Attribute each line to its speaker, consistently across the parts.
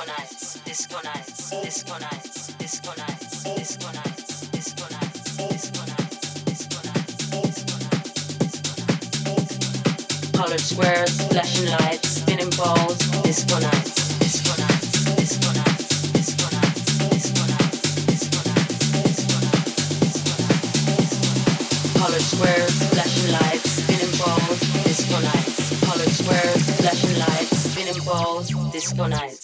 Speaker 1: disco nights, disco nights, disco nights, disco nights, disco nights, disco nights, disco nights, disco nights, disco nights, disco nights, disco nights. Colored squares, flashing lights, spinning balls, disco nights. Colored squares, flashing lights, spinning balls, disco nights.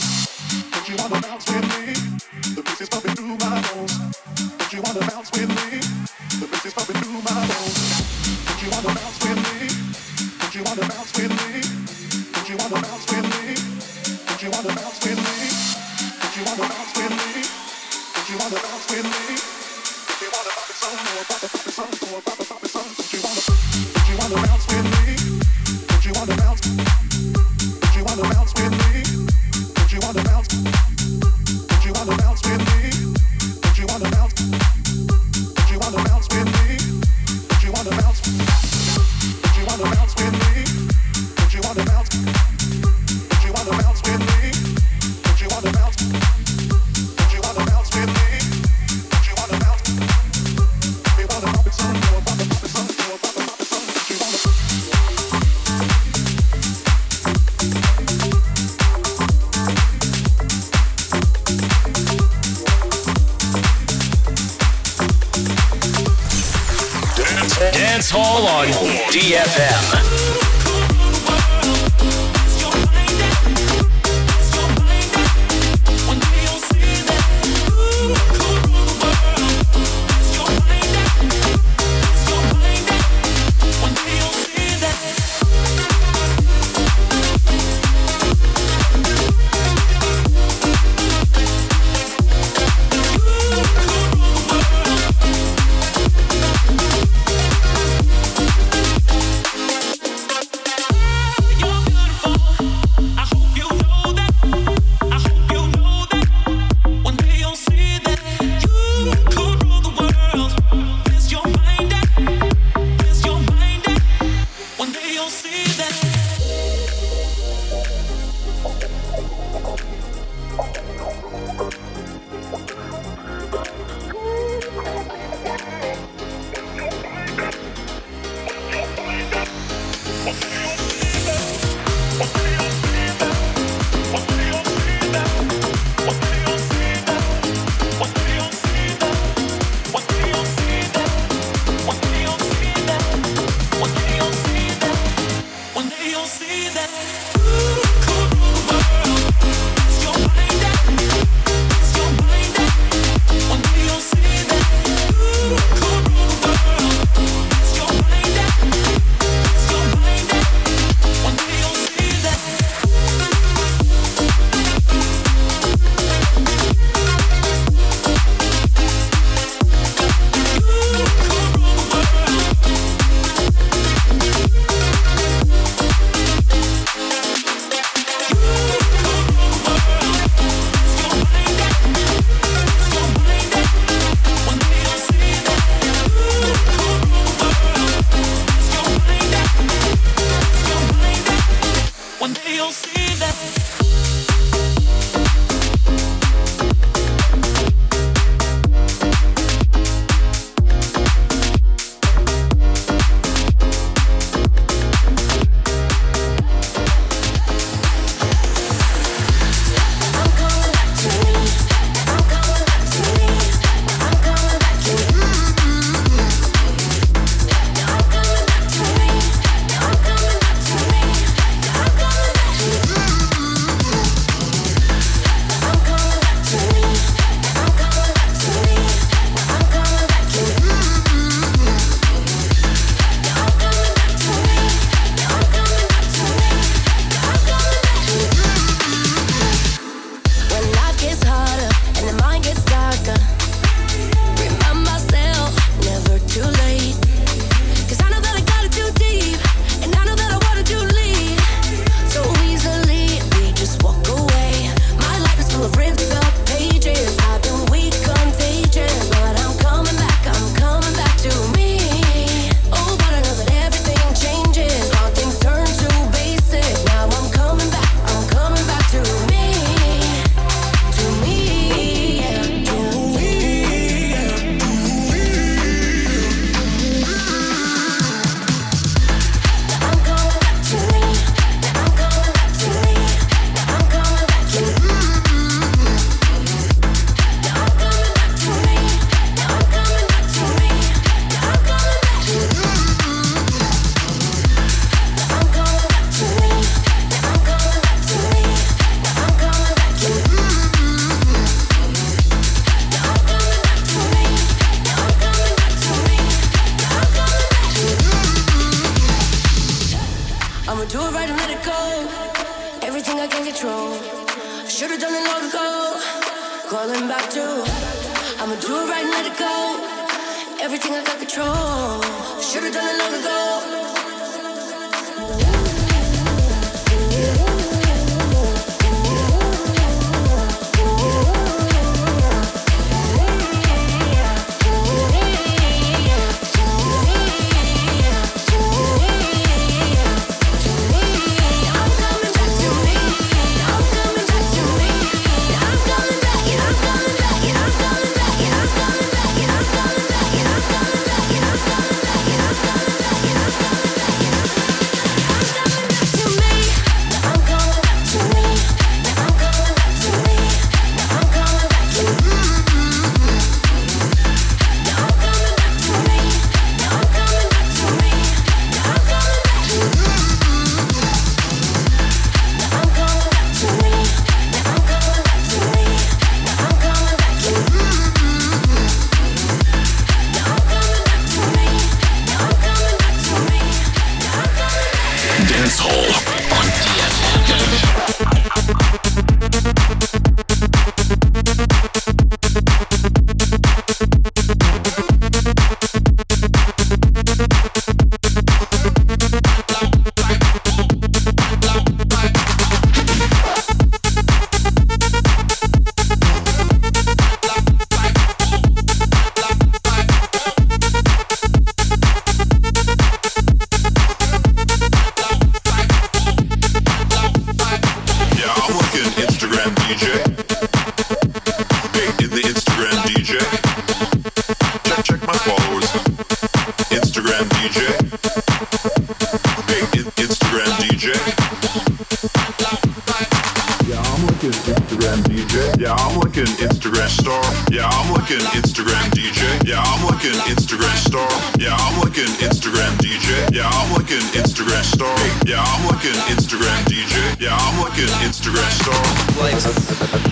Speaker 2: Dance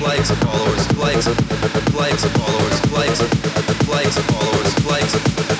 Speaker 3: likes followers likes likes followers likes likes followers likes.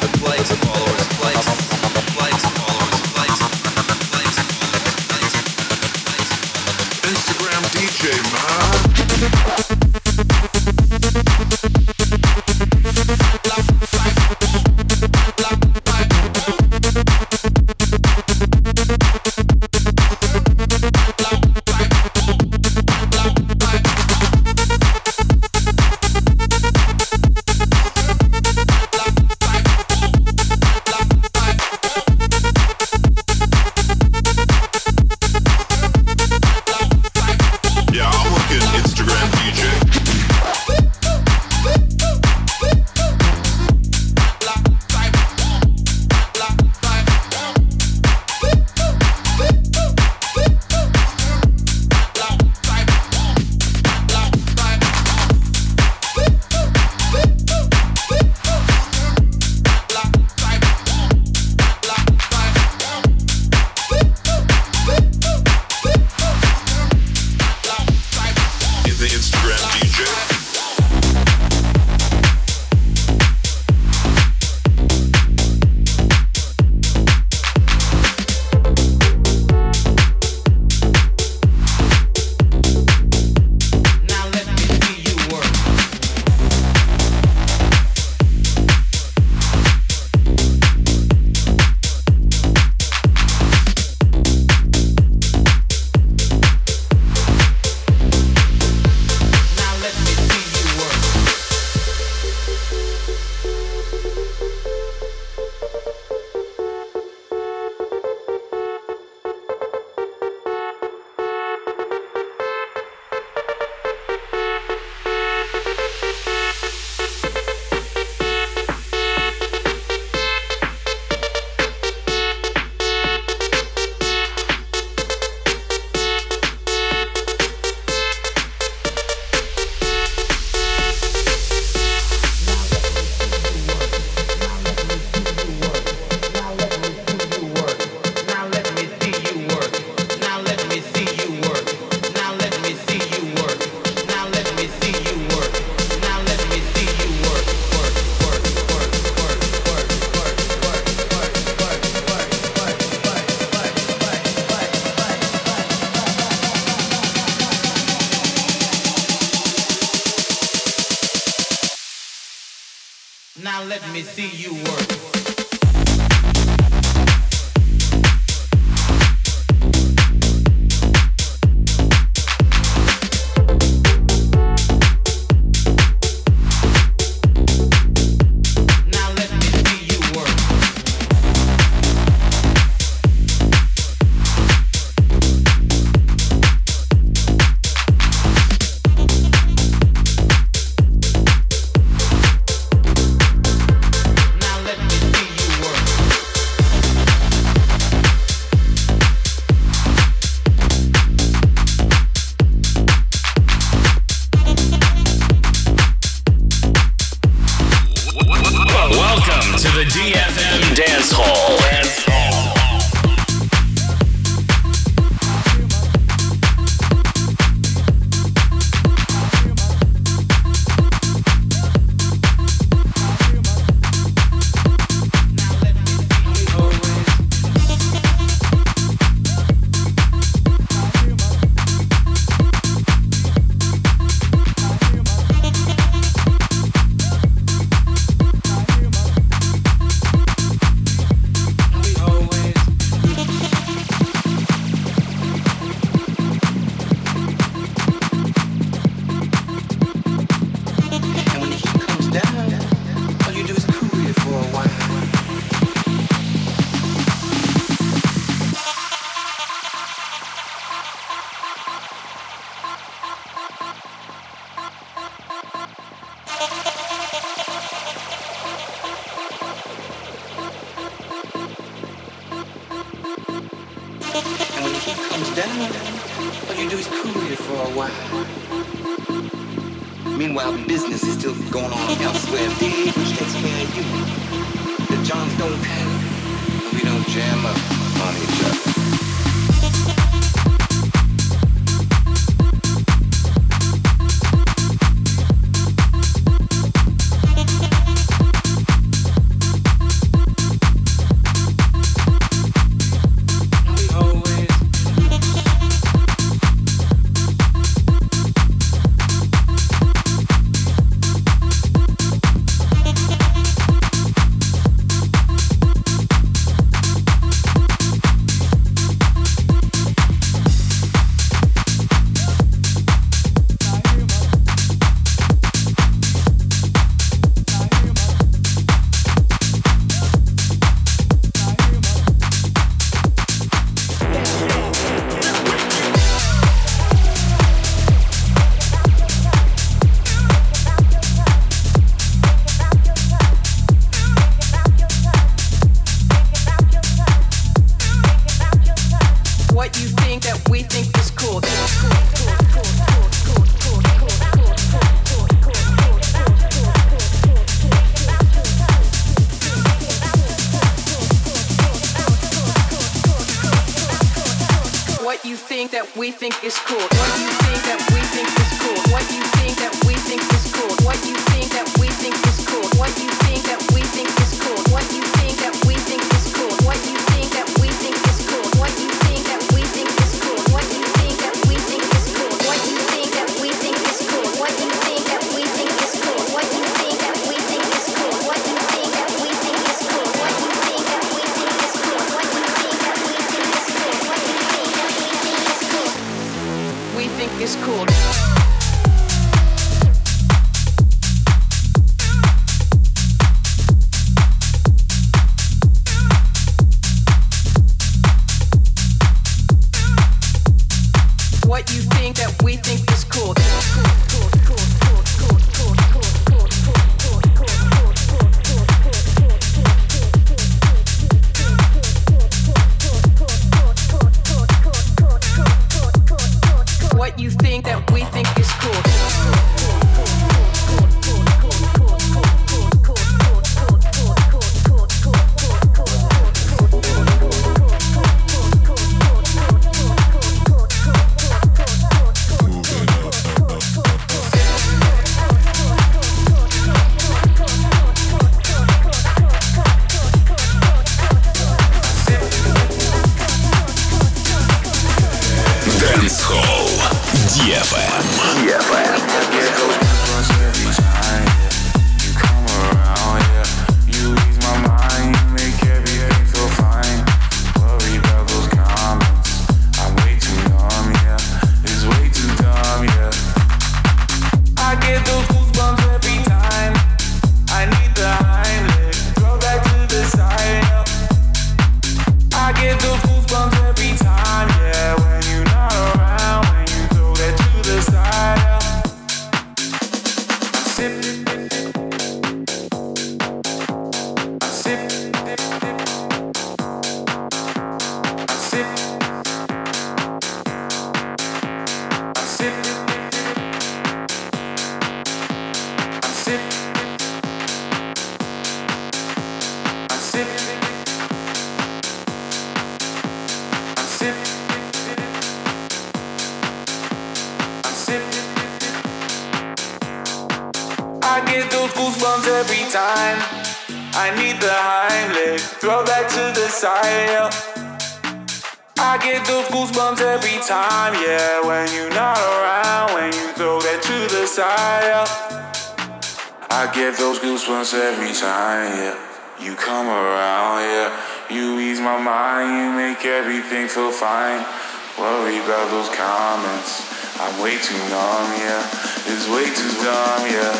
Speaker 4: those comments. I'm way too numb, yeah. It's way too dumb, yeah.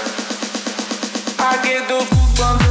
Speaker 4: I get those goosebumps.